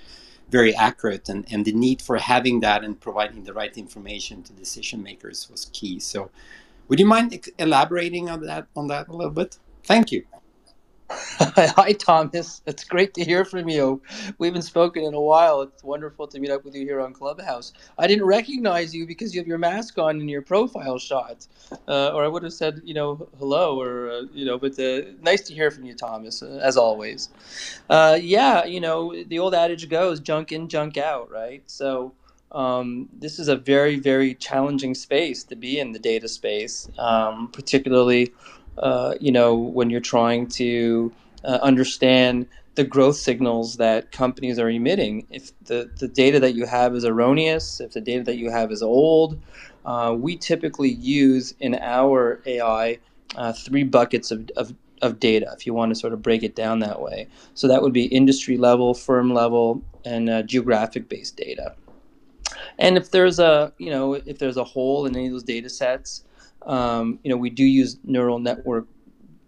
very accurate, and, and the need for having that and providing the right information to decision makers was key. So, would you mind elaborating on that on that a little bit? Thank you. Hi, Thomas. It's great to hear from you. We haven't spoken in a while. It's wonderful to meet up with you here on Clubhouse. I didn't recognize you because you have your mask on in your profile shot, uh, or I would have said, you know, hello, or uh, you know. But uh, nice to hear from you, Thomas, uh, as always. Uh, yeah, you know, the old adage goes, "Junk in, junk out," right? So. Um, this is a very, very challenging space to be in the data space, um, particularly uh, you know, when you're trying to uh, understand the growth signals that companies are emitting. If the, the data that you have is erroneous, if the data that you have is old, uh, we typically use in our AI uh, three buckets of, of, of data, if you want to sort of break it down that way. So that would be industry level, firm level, and uh, geographic based data. And if there's a, you know, if there's a hole in any of those data sets, um, you know, we do use neural network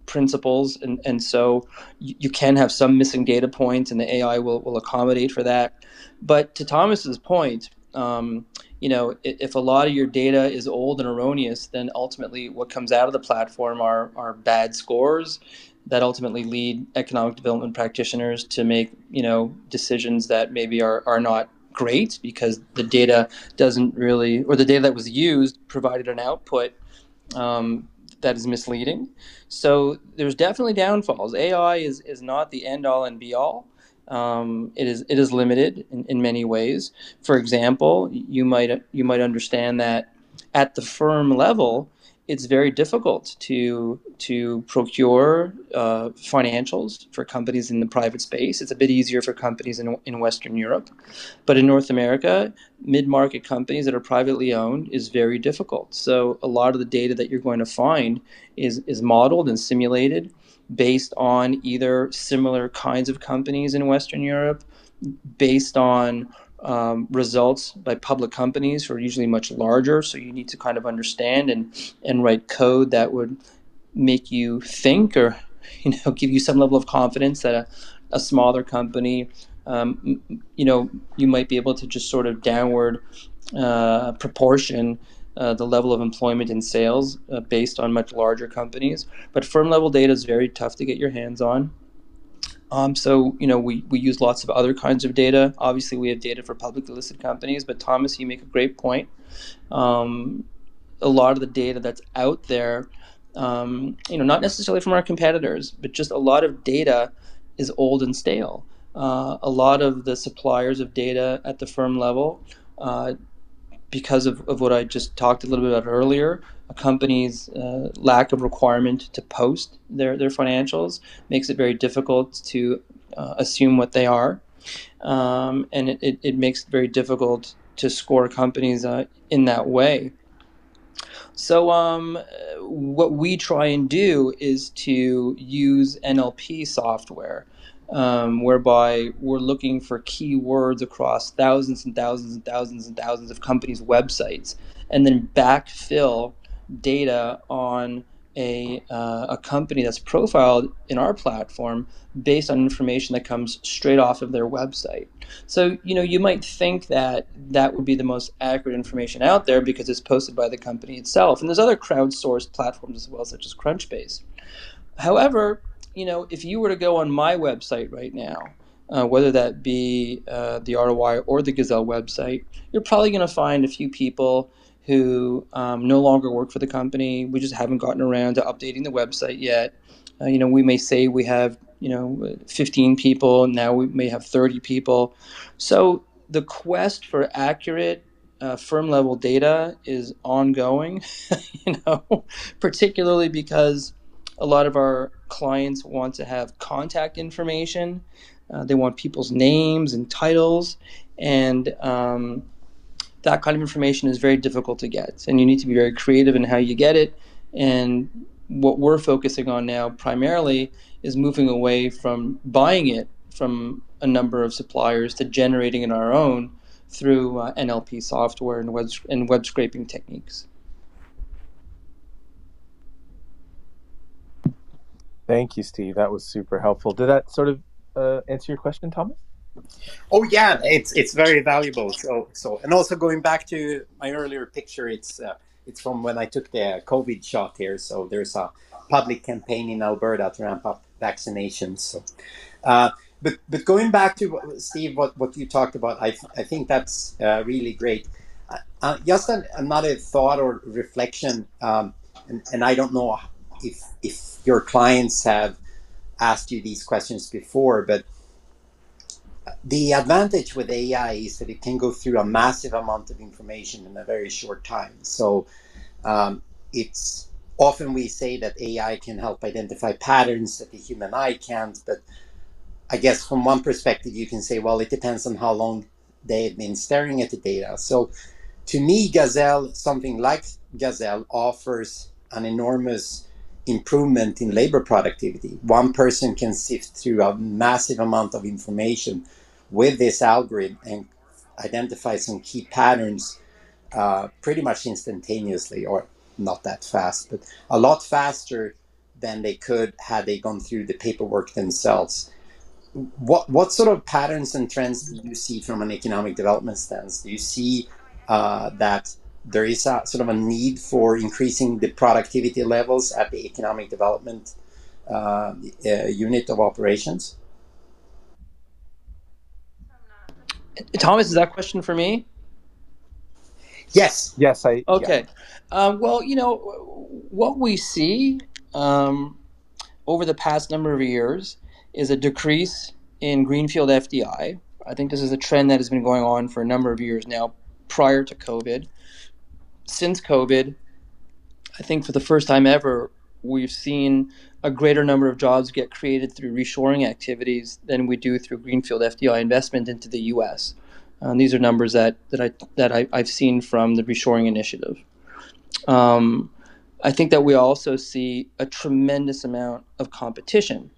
principles, and, and so you, you, can have some missing data points, and the AI will, will accommodate for that. But to Thomas's point, um, you know, if a lot of your data is old and erroneous, then ultimately what comes out of the platform are, are bad scores that ultimately lead economic development practitioners to make, you know, decisions that maybe are, are not great because the data doesn't really, or the data that was used provided an output um, that is misleading. So there's definitely downfalls. AI is, is not the end all and be all. Um, it is it is limited in, in many ways. For example, you might you might understand that at the firm level, it's very difficult to to procure uh, financials for companies in the private space. It's a bit easier for companies in, in Western Europe, but in North America, mid market companies that are privately owned is very difficult. So a lot of the data that you're going to find is is modeled and simulated based on either similar kinds of companies in Western Europe, based on um, results by public companies are usually much larger. So you need to kind of understand and and write code that would make you think or you know give you some level of confidence that a, a smaller company um, you know you might be able to just sort of downward uh, proportion uh, the level of employment and sales uh, based on much larger companies but firm level data is very tough to get your hands on um, so, you know, we, we use lots of other kinds of data. Obviously, we have data for publicly listed companies, but Thomas, you make a great point. Um, a lot of the data that's out there, um, you know, not necessarily from our competitors, but just a lot of data is old and stale. Uh, a lot of the suppliers of data at the firm level uh, because of, of what I just talked a little bit about earlier, a company's uh, lack of requirement to post their, their financials makes it very difficult to uh, assume what they are. Um, and it, it, it, makes it very difficult to score companies uh, in that way. So, um, what we try and do is to use NLP software um, whereby we're looking for keywords across thousands and thousands and thousands and thousands of companies' websites, and then backfill data on a, uh, a company that's profiled in our platform based on information that comes straight off of their website. So, you know, you might think that that would be the most accurate information out there because it's posted by the company itself. And there's other crowdsourced platforms as well, such as Crunchbase. However, you know, if you were to go on my website right now, uh, whether that be uh, the ROI or the Gazelle website, you're probably going to find a few people who um, no longer work for the company. We just haven't gotten around to updating the website yet. Uh, you know, we may say we have, you know, 15 people, now we may have 30 people. So the quest for accurate uh, firm level data is ongoing, you know, particularly because a lot of our clients want to have contact information. Uh, they want people's names and titles, and um, that kind of information is very difficult to get. And you need to be very creative in how you get it. And what we're focusing on now primarily is moving away from buying it from a number of suppliers to generating it on our own through uh, NLP software and web, and web scraping techniques. Thank you, Steve. That was super helpful. Did that sort of uh, answer your question, Thomas? Oh yeah, it's it's very valuable. So so and also going back to my earlier picture, it's uh, it's from when I took the COVID shot here. So there's a public campaign in Alberta to ramp up vaccinations. So, uh, but but going back to Steve, what what you talked about, I I think that's uh, really great. Uh, uh, just an, another thought or reflection, um, and, and I don't know if if your clients have asked you these questions before, but the advantage with AI is that it can go through a massive amount of information in a very short time. So um, it's often we say that AI can help identify patterns that the human eye can't, but I guess from one perspective, you can say, well, it depends on how long they've been staring at the data. So to me, Gazelle, something like Gazelle, offers an enormous improvement in labor productivity. One person can sift through a massive amount of information with this algorithm and identify some key patterns uh, pretty much instantaneously, or not that fast, but a lot faster than they could had they gone through the paperwork themselves. What what sort of patterns and trends do you see from an economic development stance? Do you see uh, that there is a sort of a need for increasing the productivity levels at the economic development uh, uh, unit of operations? Thomas, is that question for me? Yes. Yes, I. Okay. Yeah. Um, well, you know, what we see um, over the past number of years is a decrease in greenfield FDI. I think this is a trend that has been going on for a number of years now, prior to COVID. Since COVID, I think for the first time ever, we've seen a greater number of jobs get created through reshoring activities than we do through greenfield FDI investment into the U.S. Um, these are numbers that that I that I, have seen from the reshoring initiative. Um, I think that we also see a tremendous amount of competition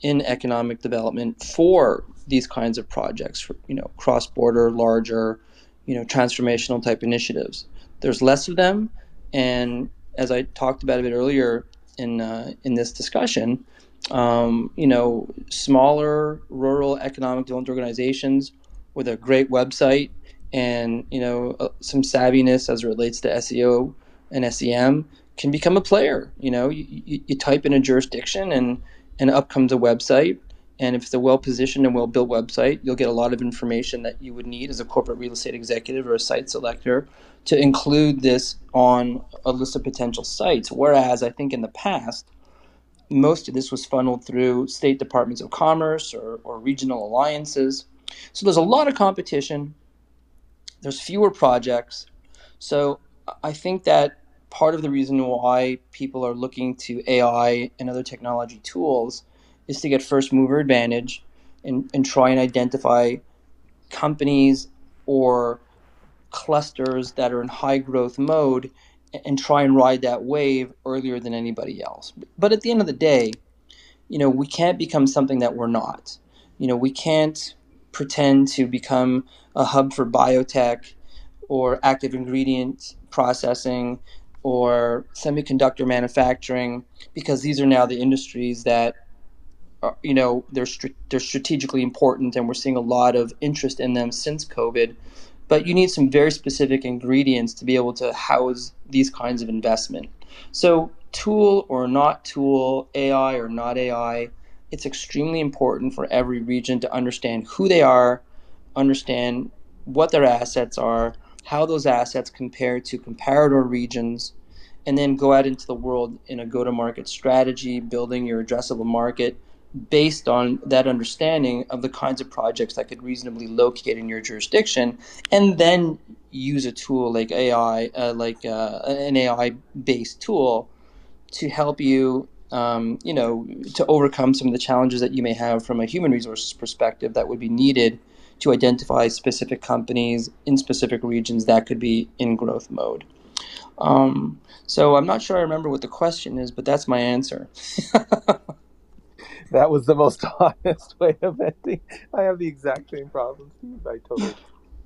in economic development for these kinds of projects, for, you know, cross-border, larger, you know, transformational type initiatives. There's less of them, and as I talked about a bit earlier in uh, in this discussion, um, you know, smaller rural economic development organizations with a great website and you know uh, some savviness as it relates to SEO and SEM can become a player. You know, you, you, you, type in a jurisdiction and and up comes a website. And if it's a well positioned and well built website, you'll get a lot of information that you would need as a corporate real estate executive or a site selector to include this on a list of potential sites. Whereas I think in the past, most of this was funneled through state departments of commerce or, or regional alliances so there's a lot of competition. There's fewer projects. So I think that part of the reason why people are looking to AI and other technology tools is to get first mover advantage and, and try and identify companies or clusters that are in high growth mode and try and ride that wave earlier than anybody else. But at the end of the day, you know, we can't become something that we're not. You know, we can't pretend to become a hub for biotech or active ingredient processing or semiconductor manufacturing because these are now the industries that are, you know they're they're strategically important and we're seeing a lot of interest in them since covid but you need some very specific ingredients to be able to house these kinds of investment. So tool or not tool ai or not ai it's extremely important for every region to understand who they are, understand what their assets are, how those assets compare to comparator regions, and then go out into the world in a go to market strategy, building your addressable market based on that understanding of the kinds of projects that could reasonably locate in your jurisdiction, and then use a tool like AI, uh, like uh, an AI based tool to help you um, you know, to overcome some of the challenges that you may have from a human resources perspective that would be needed to identify specific companies in specific regions that could be in growth mode. Um, so I'm not sure I remember what the question is, but that's my answer. that was the most honest way of ending. I have the exact same problem. Steve. I totally.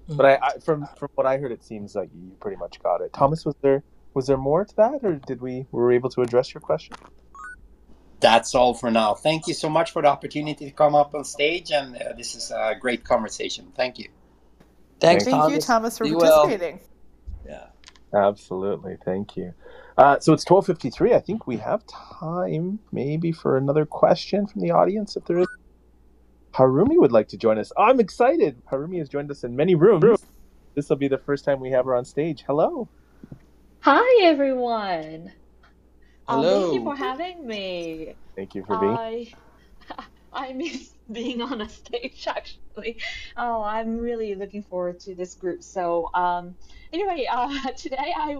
But I, I, from from what I heard, it seems like you pretty much got it. Thomas, was there was there more to that, or did we were we able to address your question? that's all for now. Thank you so much for the opportunity to come up on stage, and uh, this is a great conversation. Thank you. Thanks, Thank Thomas. you, Thomas, for Be participating. Well. Yeah, absolutely. Thank you. Uh, so it's twelve fifty three. I think we have time, maybe for another question from the audience, if there is. Harumi would like to join us. I'm excited. Harumi has joined us in many rooms. This will be the first time we have her on stage. Hello. Hi, everyone. Hello. Um, thank you for having me. Thank you for being. I I miss being on a stage actually. Oh, I'm really looking forward to this group. So um, anyway, uh, today I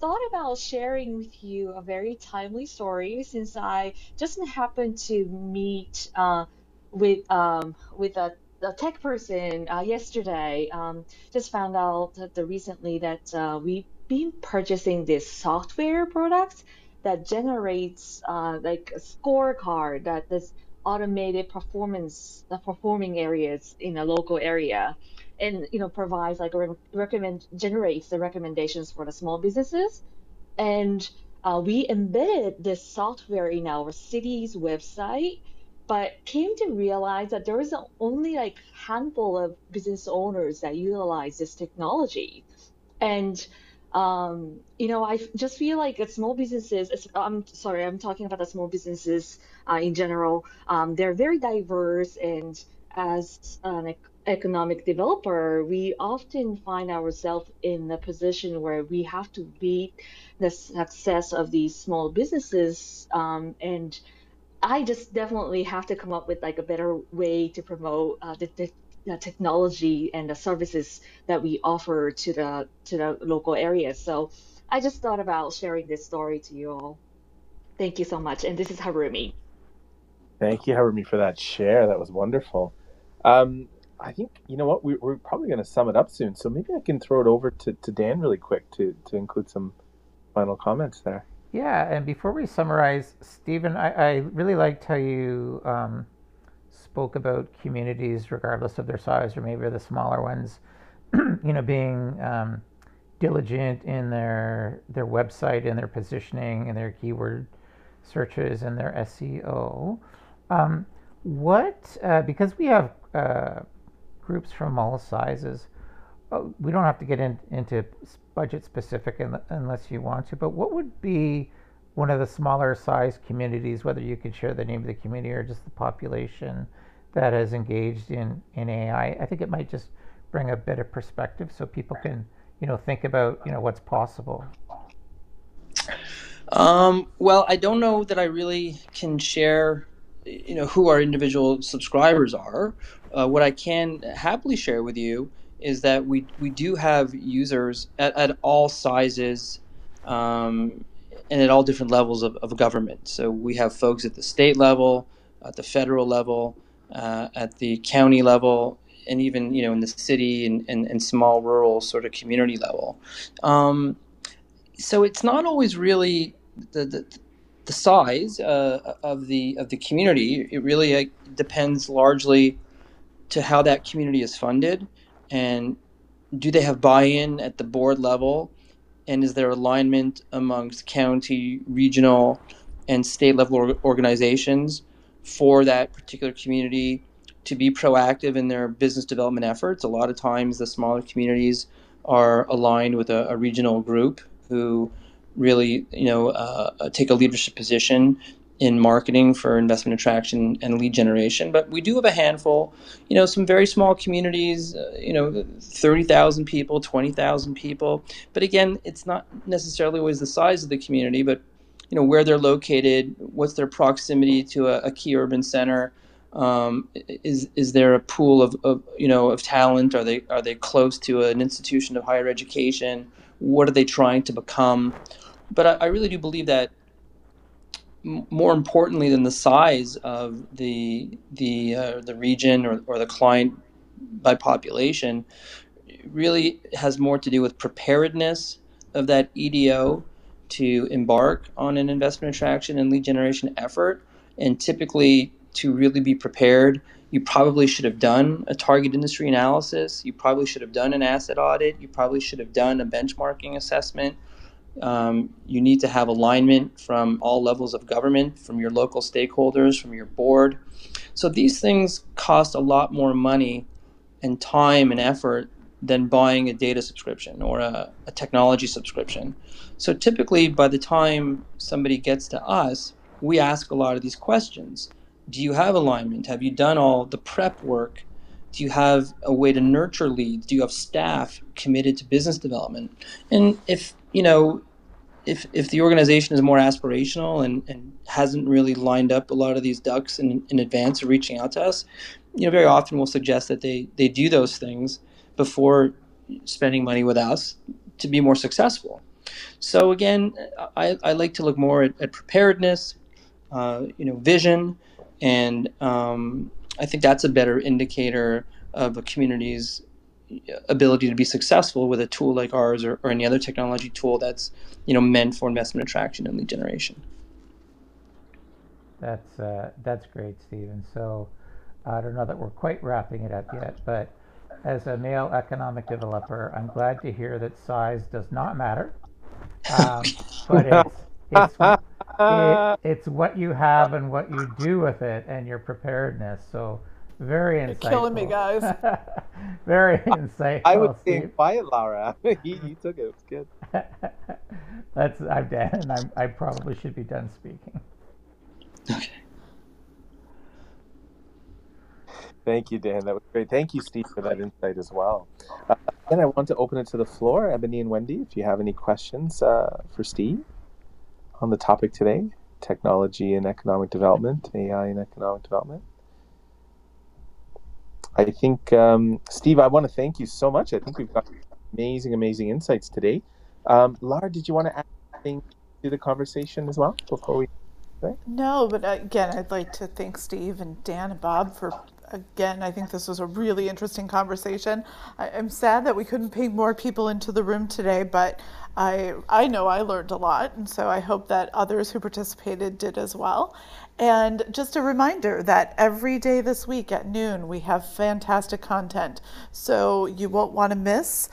thought about sharing with you a very timely story since I just happened to meet uh, with um, with a, a tech person uh, yesterday. Um, just found out that the recently that uh, we've been purchasing this software product that generates uh, like a scorecard that this automated performance the performing areas in a local area and you know provides like re- recommend generates the recommendations for the small businesses. And uh, we embedded this software in our city's website but came to realize that there is only like handful of business owners that utilize this technology. And um, you know i just feel like small businesses i'm sorry i'm talking about the small businesses uh, in general um, they're very diverse and as an economic developer, we often find ourselves in a position where we have to beat the success of these small businesses. Um, and I just definitely have to come up with like a better way to promote uh, the, the, the, technology and the services that we offer to the to the local areas. So I just thought about sharing this story to you all. Thank you so much. And this is Harumi. Thank you, Harumi, for that share. That was wonderful. Um, I think you know what we, are probably going to sum it up soon. So maybe I can throw it over to, to Dan really quick to to include some final comments there. Yeah, and before we summarize, Stephen, I, I really liked how you um, spoke about communities, regardless of their size, or maybe the smaller ones, you know, being um, diligent in their their website and their positioning and their keyword searches and their SEO. Um, what uh, because we have uh, groups from all sizes. Uh, we don't have to get in, into budget specific in, unless you want to, but what would be one of the smaller size communities, whether you could share the name of the community or just the population that has engaged in, in AI? I think it might just bring a bit of perspective so people can, you know, think about, you know, what's possible. Um, well, I don't know that I really can share, you know, who our individual subscribers are uh, what I can happily share with you is that we, we do have users at, at all sizes um, and at all different levels of, of government. So we have folks at the state level, at the federal level, uh, at the county level, and even you know in the city and, and, and small rural sort of community level. Um, so it's not always really the, the, the size uh, of the of the community. It really uh, depends largely to how that community is funded and do they have buy-in at the board level and is there alignment amongst county regional and state level organizations for that particular community to be proactive in their business development efforts a lot of times the smaller communities are aligned with a, a regional group who really you know uh, take a leadership position in marketing for investment attraction and lead generation. But we do have a handful, you know, some very small communities, uh, you know, 30,000 people, 20,000 people. But again, it's not necessarily always the size of the community, but, you know, where they're located, what's their proximity to a, a key urban center. Um, is is there a pool of, of you know of talent? Are they are they close to an institution of higher education? What are they trying to become? But I, I really do believe that more importantly than the size of the the uh, the region or, or the client by population really has more to do with preparedness of that EDO to embark on an investment attraction and lead generation effort and typically to really be prepared you probably should have done a target industry analysis. You probably should have done an asset audit. You probably should have done a benchmarking assessment. Um, you need to have alignment from all levels of government, from your local stakeholders, from your board. So these things cost a lot more money and time and effort than buying a data subscription or a, a technology subscription. So typically, by the time somebody gets to us, we ask a lot of these questions. Do you have alignment? Have you done all the prep work? Do you have a way to nurture leads? Do you have staff committed to business development? And if you know, if if the organization is more aspirational and, and hasn't really lined up a lot of these ducks in, in advance of reaching out to us, you know, very often we'll suggest that they they do those things before spending money with us to be more successful. so again, I, I like to look more at, at preparedness, uh, you know, vision, and um, I think that's a better indicator of a community's ability to be successful with a tool like ours or, or any other technology tool that's you know meant for investment attraction and lead generation. That's uh, that's great, Stephen. So I don't know that we're quite wrapping it up yet, but as a male economic developer, I'm glad to hear that size does not matter. Um, but it's it's it, it's what you have and what you do with it and your preparedness. So very insightful. You're killing me, guys. very insightful. I would say quiet, Lara. he, he took it. It's good. That's I'm Dan, and I'm, I probably should be done speaking. Okay. Thank you, Dan. That was great. Thank you, Steve, for that insight as well. Uh, and I want to open it to the floor, Ebony and Wendy, if you have any questions uh, for Steve on the topic today technology and economic development, AI and economic development. I think, um, Steve, I want to thank you so much. I think we've got amazing, amazing insights today. Um, Lara, did you want to add anything to the conversation as well before we? No, but uh, again, I'd like to thank Steve and Dan and Bob for again, I think this was a really interesting conversation. I, am sad that we couldn't bring more people into the room today, but I I know I learned a lot, and so I hope that others who participated did as well. And just a reminder that every day this week at noon we have fantastic content, so you won't want to miss.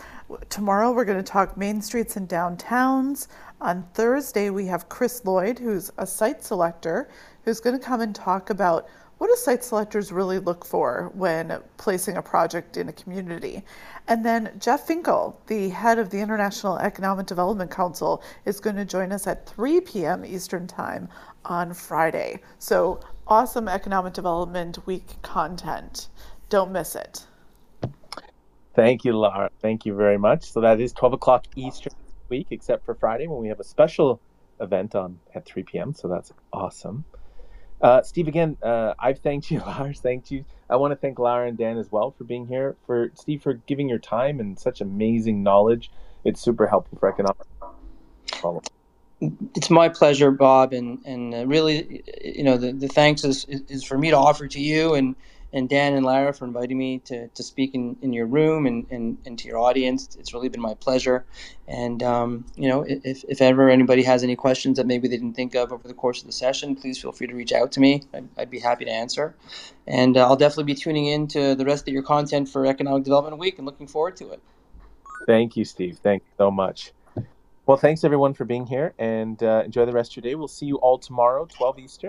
Tomorrow we're going to talk main streets and downtowns. On Thursday we have Chris Lloyd, who's a site selector, who's going to come and talk about what do site selectors really look for when placing a project in a community? And then Jeff Finkle, the head of the International Economic Development Council, is going to join us at 3 p.m. Eastern Time on Friday. So awesome Economic Development Week content. Don't miss it. Thank you, Lara. Thank you very much. So that is 12 o'clock Eastern week, except for Friday when we have a special event on at 3 p.m. So that's awesome. Uh, Steve, again, uh, I've thanked you, Lars. Thanked you. I want to thank Lara and Dan as well for being here. For Steve, for giving your time and such amazing knowledge. It's super helpful for economic. It's my pleasure, Bob, and and uh, really, you know, the, the thanks is, is for me to offer to you and and Dan and Lara for inviting me to, to speak in, in your room and, and, and to your audience. It's really been my pleasure. And, um, you know, if, if ever anybody has any questions that maybe they didn't think of over the course of the session, please feel free to reach out to me. I'd, I'd be happy to answer. And uh, I'll definitely be tuning in to the rest of your content for Economic Development Week and looking forward to it. Thank you, Steve. Thank you so much. Well, thanks everyone for being here and uh, enjoy the rest of your day. We'll see you all tomorrow, 12 Eastern.